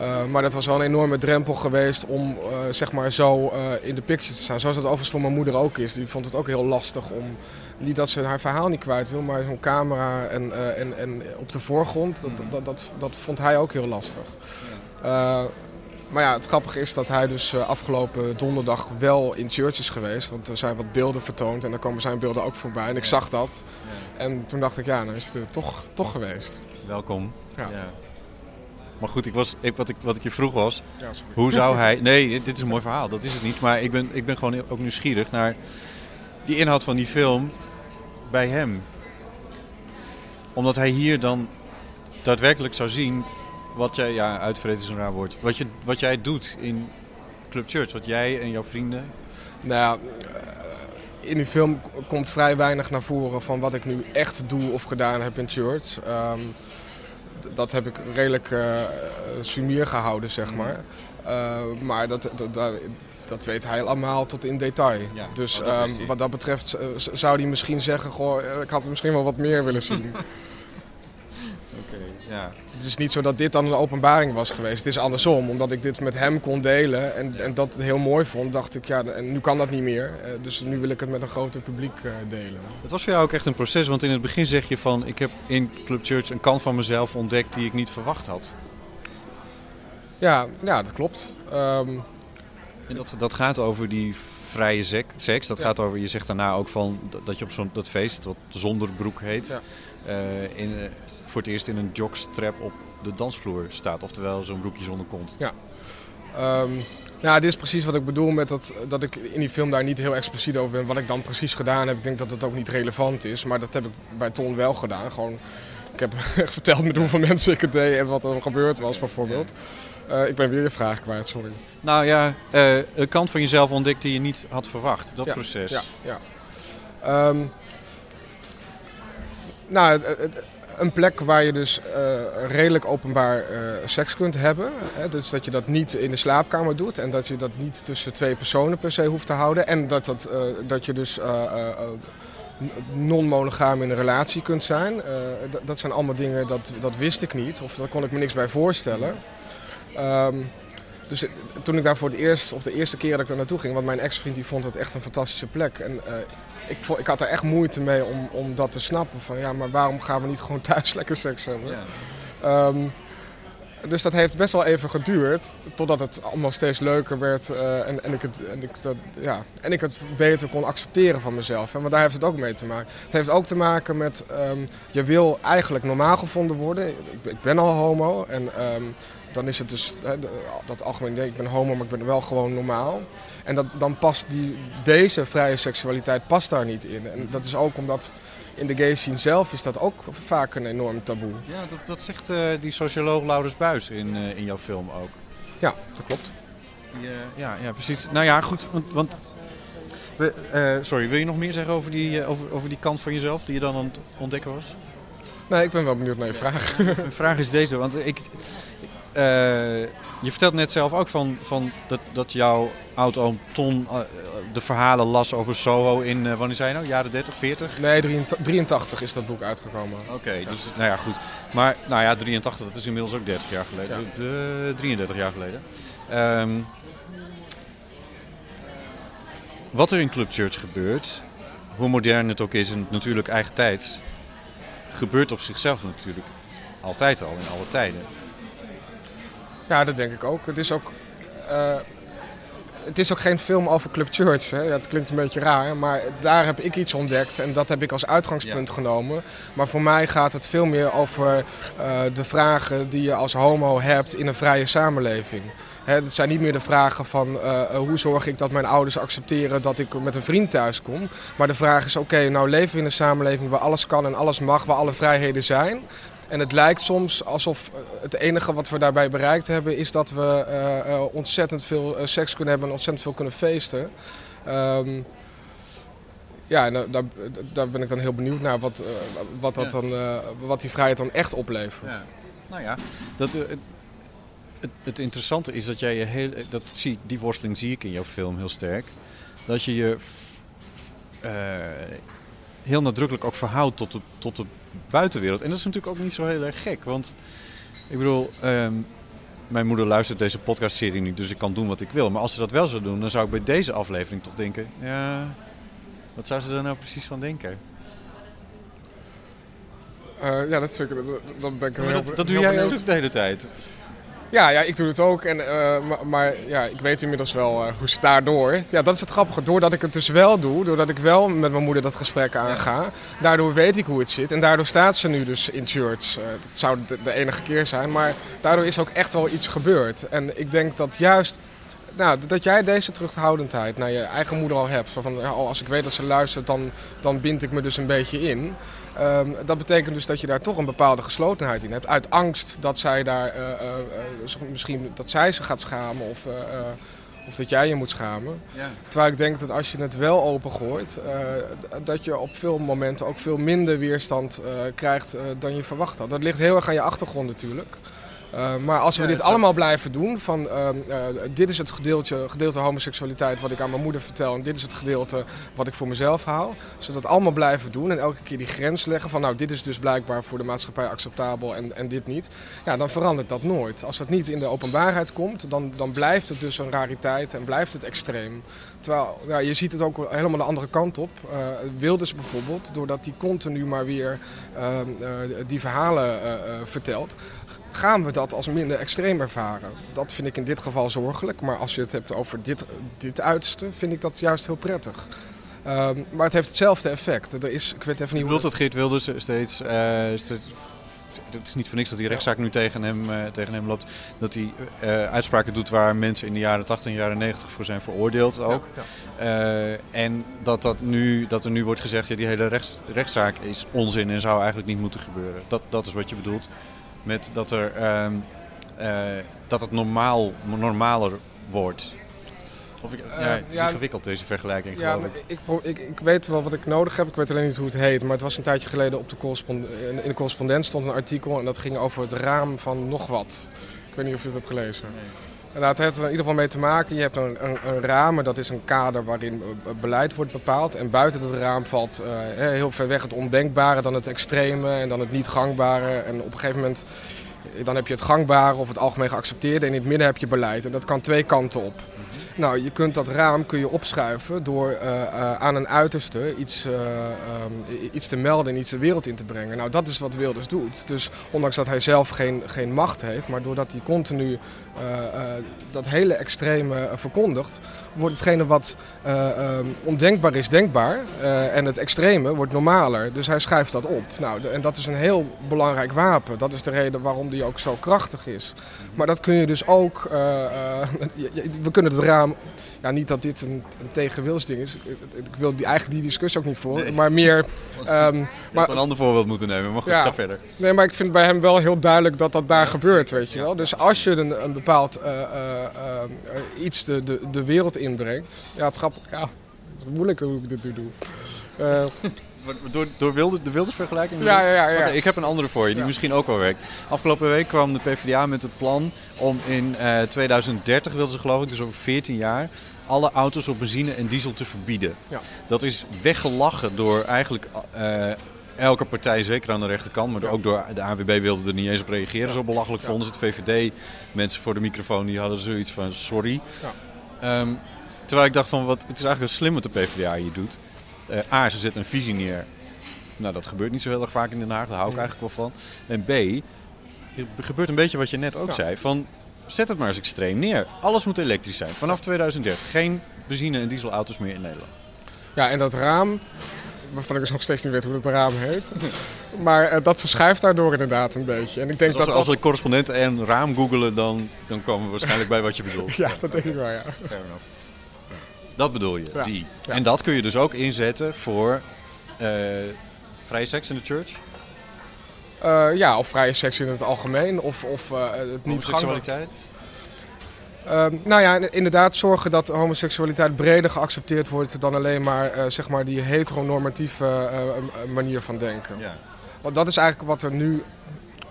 Uh, maar dat was wel een enorme drempel geweest om zeg maar zo in de picture te staan. Zoals dat overigens voor mijn moeder ook is. Die vond het ook heel lastig om, niet dat ze haar verhaal niet kwijt wil, maar zo'n camera en, en, en op de voorgrond, dat, dat, dat, dat vond hij ook heel lastig. Maar ja, het grappige is dat hij dus afgelopen donderdag wel in church is geweest. Want er zijn wat beelden vertoond en dan komen zijn beelden ook voorbij. En ik zag dat. En toen dacht ik, ja, nou is het er toch, toch geweest. Welkom. ja. ja. Maar goed, ik was, ik, wat, ik, wat ik je vroeg was, ja, hoe zou hij... Nee, dit is een mooi verhaal, dat is het niet. Maar ik ben, ik ben gewoon ook nieuwsgierig naar die inhoud van die film bij hem. Omdat hij hier dan daadwerkelijk zou zien wat jij... Ja, uitvreten is een raar woord. Wat, je, wat jij doet in Club Church, wat jij en jouw vrienden... Nou ja, in die film komt vrij weinig naar voren van wat ik nu echt doe of gedaan heb in Church. Um, dat heb ik redelijk uh, sumier gehouden, zeg maar. Uh, maar dat, dat, dat, dat, weet hij allemaal tot in detail. Ja, dus oh, dat um, wat dat betreft zou hij misschien zeggen: goh, ik had misschien wel wat meer willen zien. ja. Het is niet zo dat dit dan een openbaring was geweest. Het is andersom. Omdat ik dit met hem kon delen en, en dat heel mooi vond, dacht ik, ja, en nu kan dat niet meer. Uh, dus nu wil ik het met een groter publiek uh, delen. Het was voor jou ook echt een proces, want in het begin zeg je van, ik heb in Club Church een kant van mezelf ontdekt die ik niet verwacht had. Ja, ja dat klopt. Um, en dat, dat gaat over die vrije seks. Dat ja. gaat over, je zegt daarna ook van dat je op zo'n dat feest, wat zonder broek heet, ja. uh, in, voor het eerst in een jockstrap op de dansvloer staat. Oftewel zo'n broekje zonder kont. Ja. Um, nou, dit is precies wat ik bedoel met dat, dat ik in die film daar niet heel expliciet over ben. Wat ik dan precies gedaan heb. Ik denk dat het ook niet relevant is. Maar dat heb ik bij Ton wel gedaan. Gewoon, ik heb verteld met hoeveel mensen ik het deed en wat er gebeurd was bijvoorbeeld. Uh, ik ben weer je vraag kwijt, sorry. Nou ja, uh, een kant van jezelf ontdekt die je niet had verwacht. Dat ja, proces. Ja, ja. Um, nou, het, het, een plek waar je dus uh, redelijk openbaar uh, seks kunt hebben. Hè? Dus dat je dat niet in de slaapkamer doet en dat je dat niet tussen twee personen per se hoeft te houden. En dat, dat, uh, dat je dus non-monogaam in een relatie kunt zijn. dat zijn allemaal dingen, dat, dat wist ik niet. Of daar kon ik me niks bij voorstellen. Um, dus toen ik daar voor het eerst, of de eerste keer dat ik daar naartoe ging, want mijn ex-vriend die vond het echt een fantastische plek. En ik, vond, ik had er echt moeite mee om, om dat te snappen. Van ja, maar waarom gaan we niet gewoon thuis lekker seks hebben? Ja. Um, dus dat heeft best wel even geduurd, totdat het allemaal steeds leuker werd uh, en, en, ik het, en, ik dat, ja, en ik het beter kon accepteren van mezelf. Hè? Want daar heeft het ook mee te maken. Het heeft ook te maken met, um, je wil eigenlijk normaal gevonden worden. Ik, ik ben al homo en um, dan is het dus hè, dat algemeen idee, ik ben homo, maar ik ben wel gewoon normaal. En dat, dan past die, deze vrije seksualiteit past daar niet in. En dat is ook omdat in de gay scene zelf is dat ook vaak een enorm taboe. Ja, dat, dat zegt uh, die socioloog Laurens Buis in, uh, in jouw film ook. Ja, dat klopt. Die, uh, ja, ja, precies. Nou ja, goed, want... want we, sorry, wil je nog meer zeggen over die, over, over die kant van jezelf die je dan aan het ontdekken was? Nee, ik ben wel benieuwd naar je vraag. Mijn vraag is deze, want ik, uh, je vertelt net zelf ook van, van dat, dat jouw oud-oom Ton uh, de verhalen las over Soho in, uh, wanneer zei je nou, jaren 30, 40? Nee, 83 is dat boek uitgekomen. Oké, okay, ja. dus nou ja, goed. Maar nou ja, 83, dat is inmiddels ook 30 jaar geleden. Ja. 33 jaar geleden. Um, wat er in Club Church gebeurt, hoe modern het ook is en natuurlijk eigen tijd, gebeurt op zichzelf natuurlijk altijd al, in alle tijden. Ja, dat denk ik ook. Het is ook, uh, het is ook geen film over Club Church. Hè? Het klinkt een beetje raar, maar daar heb ik iets ontdekt en dat heb ik als uitgangspunt ja. genomen. Maar voor mij gaat het veel meer over uh, de vragen die je als homo hebt in een vrije samenleving. Hè, het zijn niet meer de vragen van uh, hoe zorg ik dat mijn ouders accepteren dat ik met een vriend thuis kom. Maar de vraag is, oké, okay, nou leven we in een samenleving waar alles kan en alles mag, waar alle vrijheden zijn. En het lijkt soms alsof eh, het enige wat we daarbij bereikt hebben is dat we eh, eh, ontzettend veel seks kunnen hebben en ontzettend veel kunnen feesten. Ehm, ja, en, daar, daar ben ik dan heel benieuwd naar wat, wat, dat Ja. dan, wat die vrijheid dan echt oplevert. Ja. Nou ja, dat, het, het, interessante is dat jij je heel, dat zie, die worsteling zie ik in jouw film heel sterk. Dat je je heel nadrukkelijk ook verhoudt tot de, tot de buitenwereld. En dat is natuurlijk ook niet zo heel erg gek. Want ik bedoel, ehm, mijn moeder luistert deze podcastserie niet, dus ik kan doen wat ik wil. Maar als ze dat wel zou doen, dan zou ik bij deze aflevering toch denken: ja, wat zou ze er nou precies van denken? Eh, ja, dat vind ik, dat, dat ben ik Maar heel, dat, dat heel doe jij ook de hele tijd. Ja, ja, ik doe het ook. En, eh, maar, maar ja, ik weet inmiddels wel eh, hoe ze daardoor. Ja, dat is het grappige. Doordat ik het dus wel doe, doordat ik wel met mijn moeder dat gesprek aanga, daardoor weet ik hoe het zit. En daardoor staat ze nu dus in church. Eh, dat zou de, de enige keer zijn. Maar daardoor is ook echt wel iets gebeurd. En ik denk dat juist. Nou, dat jij deze terughoudendheid naar je eigen moeder al hebt. Van, oh, als ik weet dat ze luistert, dan, dan bind ik me dus een beetje in. Ehm, dat betekent dus dat je daar toch een bepaalde geslotenheid in hebt. Uit angst dat zij daar eh, eh, eh, misschien dat zij zich gaat schamen of, of dat jij je moet schamen. Ja. Terwijl ik denk dat als je het wel opengooit, dat je op veel momenten ook veel minder weerstand krijgt dan je verwacht had. Dat ligt heel erg aan je achtergrond natuurlijk. Eh, maar als we Ja, dit allemaal blijven doen, van ehm, eh, dit is het gedeelte, gedeelte homoseksualiteit wat ik aan mijn moeder vertel en dit is het gedeelte wat ik voor mezelf haal. Als we dat allemaal blijven doen en elke keer die grens leggen van nou dit is dus blijkbaar voor de maatschappij acceptabel en, en dit niet. Ja, dan verandert dat nooit. Als dat niet in de openbaarheid komt, dan, dan blijft het dus een rariteit en blijft het extreem. Terwijl ja, je ziet het ook helemaal de andere kant op. Eh Wilders bijvoorbeeld, doordat hij continu maar weer ehm, eh, die verhalen vertelt, gaan we dat als minder extreem ervaren. Dat vind ik in dit geval zorgelijk. Maar als je het hebt over dit, dit uiterste, vind ik dat juist heel prettig. Ehm, maar het heeft hetzelfde effect. Er is, ik weet even niet hoe dat Geert Wilders steeds... eh, steeds het is niet voor niks dat die rechtszaak nu tegen hem, eh, tegen hem loopt. Dat hij eh, uitspraken doet waar mensen in de jaren 80 en jaren 90 voor zijn veroordeeld ook. Ja, Eh, en dat, dat, nu, dat er nu wordt gezegd, ja, die hele rechts, rechtszaak is onzin en zou eigenlijk niet moeten gebeuren. Dat, dat is wat je bedoelt. Met dat, er, ehm, eh, dat het normaal, normaler wordt. Of ik, ja, Eh, het is ja, ingewikkeld deze vergelijking Ja, ik. ik, ik, weet wel wat ik nodig heb. Ik weet alleen niet hoe het heet. Maar het was een tijdje geleden op de correspond in de correspondent stond een artikel. En dat ging over het raam van nog wat. Ik weet niet of je het hebt gelezen. En nou, het heeft er in ieder geval mee te maken. Je hebt een, een, een raam, dat is een kader waarin eh, beleid wordt bepaald. En buiten dat raam valt eh, heel ver weg het ondenkbare, dan het extreme en dan het niet gangbare. En op een gegeven moment eh, dan heb je het gangbare of het algemeen geaccepteerde. En in het midden heb je beleid. En dat kan twee kanten op. Nou, je kunt dat raam kun je opschuiven door eh, eh, aan een uiterste iets, eh, ehm, iets te melden en iets de wereld in te brengen. Nou, dat is wat Wilders doet. Dus ondanks dat hij zelf geen, geen macht heeft, maar doordat hij continu dat hele extreme verkondigt, wordt hetgene wat eh, ehm, ondenkbaar is denkbaar. en het extreme wordt normaler. Dus hij schuift dat op. Nou, en dat is een heel belangrijk wapen. Dat is de reden waarom die ook zo krachtig is. Maar dat kun je dus ook. we kunnen het raam. Ja, niet dat dit een, een tegenwilsding is. Ik, wil die, eigenlijk die discussie ook niet voor. Nee. Maar meer. Je maar, een ander voorbeeld moeten nemen, maar goed, Ja. ga verder. Nee, maar ik vind bij hem wel heel duidelijk dat dat daar gebeurt, weet je wel. Dus als je een, een bepaald eh, eh, eh, iets de, de, de wereld inbrengt... Ja, het grappig... Ja, het is moeilijk hoe ik dit nu doe. Door, door Wilders, de Wilders-vergelijking? ja, ja, ja. ja. Ik heb een andere voor je, die Ja. misschien ook wel werkt. Afgelopen week kwam de PvdA met het plan om in eh 2030, wilden ze geloof ik, dus over 14 jaar, alle auto's op benzine en diesel te verbieden. Ja. Dat is weggelachen door eigenlijk eh, elke partij, zeker aan de rechterkant, maar Ja. ook door de AWB wilde er niet eens op reageren. Zo belachelijk vonden ze het. VVD, mensen voor de microfoon, die hadden zoiets van sorry. Ja. Ehm, terwijl ik dacht van, wat, het is eigenlijk slim wat de PvdA hier doet. Eh A, ze zetten een visie neer. Nou, dat gebeurt niet zo heel erg vaak in Den Haag, daar hou ik eigenlijk wel van. En B, er gebeurt een beetje wat je net ook Ja. zei. Van, zet het maar eens extreem neer. Alles moet elektrisch zijn. Vanaf 2030 geen benzine- en dieselauto's meer in Nederland. Ja, en dat raam, waarvan ik dus nog steeds niet weet hoe dat raam heet. maar eh, dat verschuift daardoor inderdaad een beetje. En ik denk Dus als, dat we- als we correspondent en raam googelen, dan, dan komen we waarschijnlijk bij wat je bedoelt. Ja, dat denk ik wel, ja. Fair enough. Dat bedoel je, Ja. die. Ja. En dat kun je dus ook inzetten voor eh vrije seks in de church. Eh, ja, of vrije seks in het algemeen. Of, of eh, het niet gangbaar. Homoseksualiteit? Ehm, nou ja, inderdaad zorgen dat homoseksualiteit breder geaccepteerd wordt dan alleen maar, zeg maar die heteronormatieve manier van denken. Ja. Want dat is eigenlijk wat er nu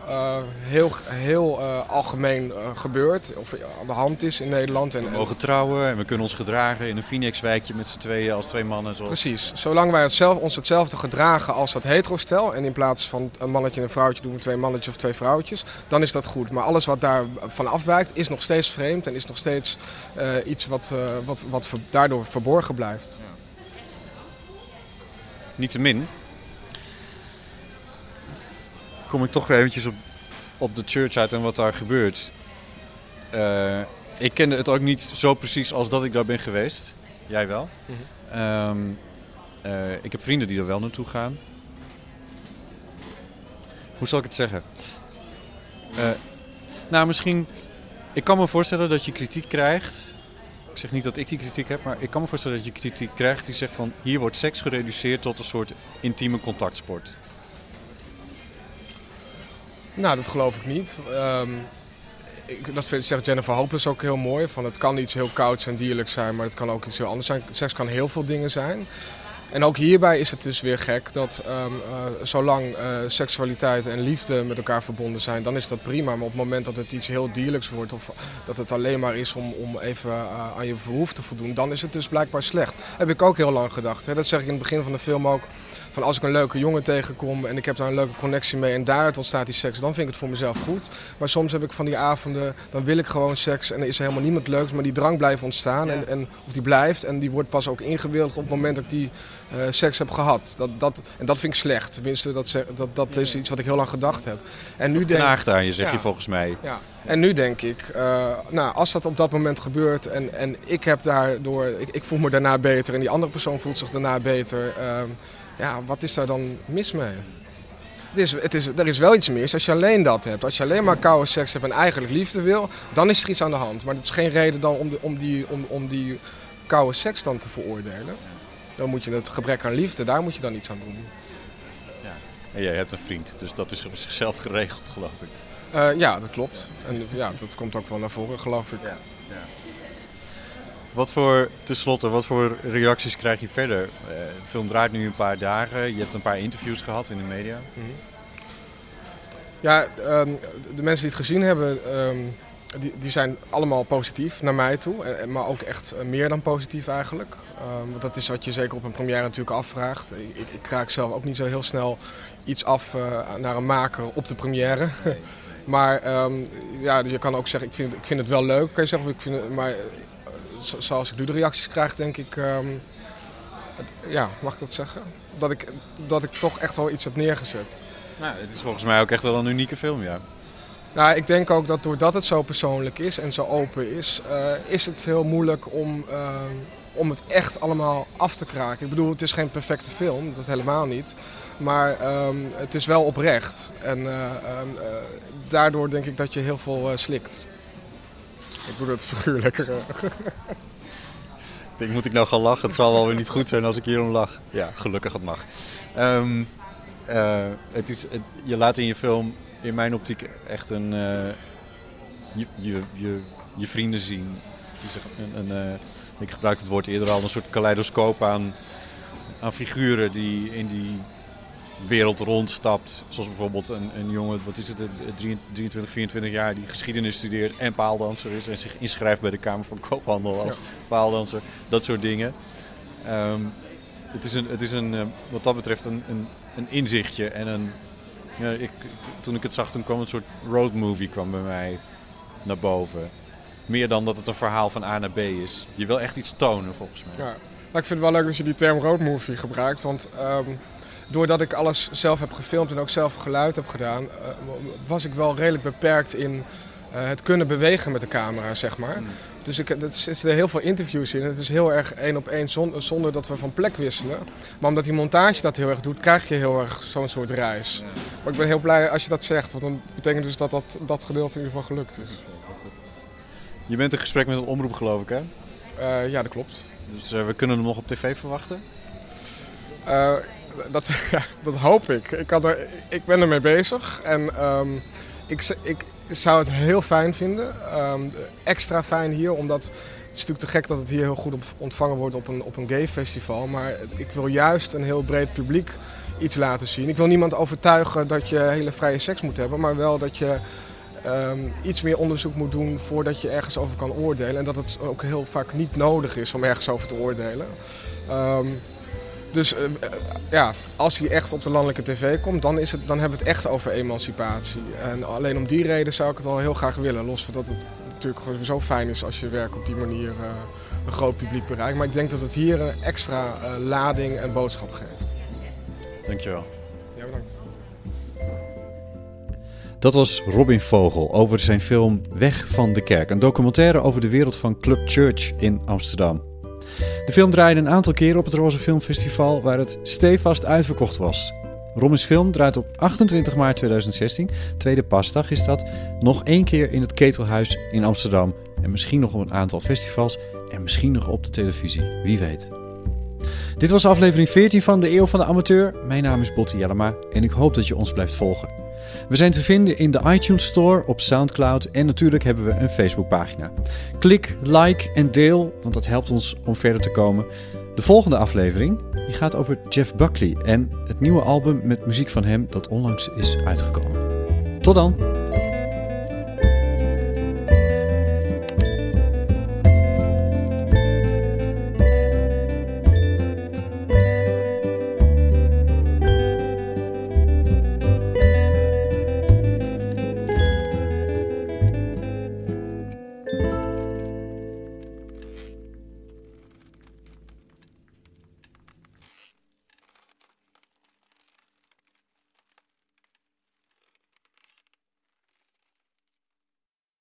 eh, heel, heel eh, algemeen eh, gebeurt, of aan de hand is in Nederland. En, We en- mogen trouwen en we kunnen ons gedragen in een Phoenix-wijkje met z'n tweeën als twee mannen. Zoals... Precies. Zolang wij het zelf, ons hetzelfde gedragen als dat hetero-stel... en in plaats van een mannetje en een vrouwtje doen we twee mannetjes of twee vrouwtjes... dan is dat goed. Maar alles wat daarvan afwijkt is nog steeds vreemd... en is nog steeds iets wat, wat, wat ver- daardoor verborgen blijft. Niettemin kom ik toch weer eventjes op, op de church uit en wat daar gebeurt. Eh, ik kende het ook niet zo precies als dat ik daar ben geweest. Jij wel. Mhm. Ehm, eh, ik heb vrienden die er wel naartoe gaan. Hoe zal ik het zeggen? Eh, nou, misschien... Ik kan me voorstellen dat je kritiek krijgt. Ik zeg niet dat ik die kritiek heb, maar ik kan me voorstellen dat je kritiek krijgt die zegt van... Hier wordt seks gereduceerd tot een soort intieme contactsport. Nou, dat geloof ik niet. Ehm, ik, dat zegt Jennifer Hopeless ook heel mooi. Van het kan iets heel kouds en dierlijks zijn, maar het kan ook iets heel anders zijn. Seks kan heel veel dingen zijn. En ook hierbij is het dus weer gek dat ehm, eh, zolang eh, seksualiteit en liefde met elkaar verbonden zijn, dan is dat prima. Maar op het moment dat het iets heel dierlijks wordt of dat het alleen maar is om, om even eh, aan je behoefte te voldoen, dan is het dus blijkbaar slecht. Heb ik ook heel lang gedacht. Hè. Dat zeg ik in het begin van de film ook. Van als ik een leuke jongen tegenkom en ik heb daar een leuke connectie mee en daaruit ontstaat die seks, dan vind ik het voor mezelf goed. Maar soms heb ik van die avonden, dan wil ik gewoon seks en er is er helemaal niemand leuks, maar die drang blijft ontstaan. En, en, of die blijft en die wordt pas ook ingewilligd op het moment dat ik die eh, seks heb gehad. Dat, dat, en dat vind ik slecht. Tenminste, dat, dat, dat is iets wat ik heel lang gedacht heb. En nu denk Knaagt aan je, zeg Ja. je volgens mij. ja. En nu denk ik, eh, nou, als dat op dat moment gebeurt en, en ik heb daardoor, ik, ik voel me daarna beter en die andere persoon voelt zich daarna beter, ehm, ja, wat is daar dan mis mee? Het is, het is, er is wel iets mis als je alleen dat hebt. Als je alleen maar koude seks hebt en eigenlijk liefde wil, dan is er iets aan de hand. Maar dat is geen reden dan om, de, om, die, om, om die koude seks dan te veroordelen. Dan moet je het gebrek aan liefde, daar moet je dan iets aan doen. En jij hebt een vriend, dus dat is op zichzelf geregeld, geloof ik. Eh, ja, dat klopt. En ja, dat komt ook wel naar voren, geloof ik. Wat voor, tenslotte, wat voor reacties krijg je verder? Eh, de film draait nu een paar dagen. Je hebt een paar interviews gehad in de media. Ja, ehm, de mensen die het gezien hebben, ehm, die, die zijn allemaal positief naar mij toe. En- maar ook echt eh, meer dan positief eigenlijk. Ehm, want dat is wat je zeker op een première natuurlijk afvraagt. Ik, ik, ik raak zelf ook niet zo heel snel iets af eh, naar een maker op de première. maar ja, je kan ook zeggen, ik vind, ik vind het wel leuk. Kan je zeggen, of ik vind het, maar zoals ik nu de reacties krijg, denk ik... ehm, ja, mag ik dat zeggen? Dat ik, dat ik toch echt wel iets heb neergezet. Nou, het is volgens mij ook echt wel een unieke film, ja. Nou, ik denk ook dat doordat het zo persoonlijk is en zo open is, eh, is het heel moeilijk om, eh, om het echt allemaal af te kraken. Ik bedoel, het is geen perfecte film, dat helemaal niet. Maar ehm, het is wel oprecht. En eh, ehm, eh, daardoor denk ik dat je heel veel slikt. Ik het figuurlijk. eh. Ik denk, moet ik nou gaan lachen? Het zal wel weer niet goed zijn als ik hierom lach. Ja, gelukkig het mag. Ehm, eh, het is, je laat in je film, in mijn optiek, echt een... eh, je, je, je, je vrienden zien. Het is een, een, eh, ik gebruik het woord eerder al, een soort kaleidoscoop aan, aan figuren die in die wereld rondstapt. Zoals bijvoorbeeld een, een jongen, wat is het, eh, 23, 24 jaar, die geschiedenis studeert en paaldanser is. En zich inschrijft bij de Kamer van Koophandel als paaldanser. Dat soort dingen. Ehm, het is, een, het is een, eh, wat dat betreft een, een, een inzichtje. En een, ja, ik, toen ik het zag, toen kwam een soort roadmovie kwam bij mij naar boven. Meer dan dat het een verhaal van A naar B is. Je wil echt iets tonen, volgens mij. Ja. Maar ik vind het wel leuk dat je die term roadmovie gebruikt. Want ehm, doordat ik alles zelf heb gefilmd en ook zelf geluid heb gedaan, eh, was ik wel redelijk beperkt in eh, het kunnen bewegen met de camera, zeg maar. Dus ik, er zitten heel veel interviews in. Het is heel erg één op één zon- zonder dat we van plek wisselen. Maar omdat die montage dat heel erg doet, krijg je heel erg zo'n soort reis. Maar ik ben heel blij als je dat zegt, want dan betekent dus dat dat, dat gedeelte in ieder geval gelukt is. Je bent in gesprek met een omroep, geloof ik, hè? Eh, ja, dat klopt. Dus we kunnen hem nog op tv verwachten. Dat, dat hoop ik. Ik, kan er, ik ben ermee bezig en ehm, ik, ik zou het heel fijn vinden. Ehm, extra fijn hier, omdat het is natuurlijk te gek dat het hier heel goed ontvangen wordt op een, op een gay festival. Maar ik wil juist een heel breed publiek iets laten zien. Ik wil niemand overtuigen dat je hele vrije seks moet hebben, maar wel dat je ehm, iets meer onderzoek moet doen voordat je ergens over kan oordelen. En dat het ook heel vaak niet nodig is om ergens over te oordelen. Dus uh, ja, als hij echt op de landelijke tv komt, dan, is het, dan hebben we het echt over emancipatie. En alleen om die reden zou ik het al heel graag willen. Los van dat het natuurlijk zo fijn is als je werk op die manier uh, een groot publiek bereikt. Maar ik denk dat het hier een extra uh, lading en boodschap geeft. Dankjewel. Ja, bedankt. Dat was Robin Vogel over zijn film Weg van de Kerk. Een documentaire over de wereld van Club Church in Amsterdam. De film draaide een aantal keren op het Roze Filmfestival, waar het stevast uitverkocht was. Robins film draait op 28 maart 2016, tweede pasdag is dat, nog één keer in het Ketelhuis in Amsterdam. En misschien nog op een aantal festivals en misschien nog op de televisie, wie weet. Dit was aflevering 14 van de Eeuw van de Amateur. Mijn naam is Botte Jellema en ik hoop dat je ons blijft volgen. We zijn te vinden in de iTunes Store, op SoundCloud en natuurlijk hebben we een Facebookpagina. Klik, like en deel, want dat helpt ons om verder te komen. De volgende aflevering die gaat over Jeff Buckley en het nieuwe album met muziek van hem dat onlangs is uitgekomen. Tot dan!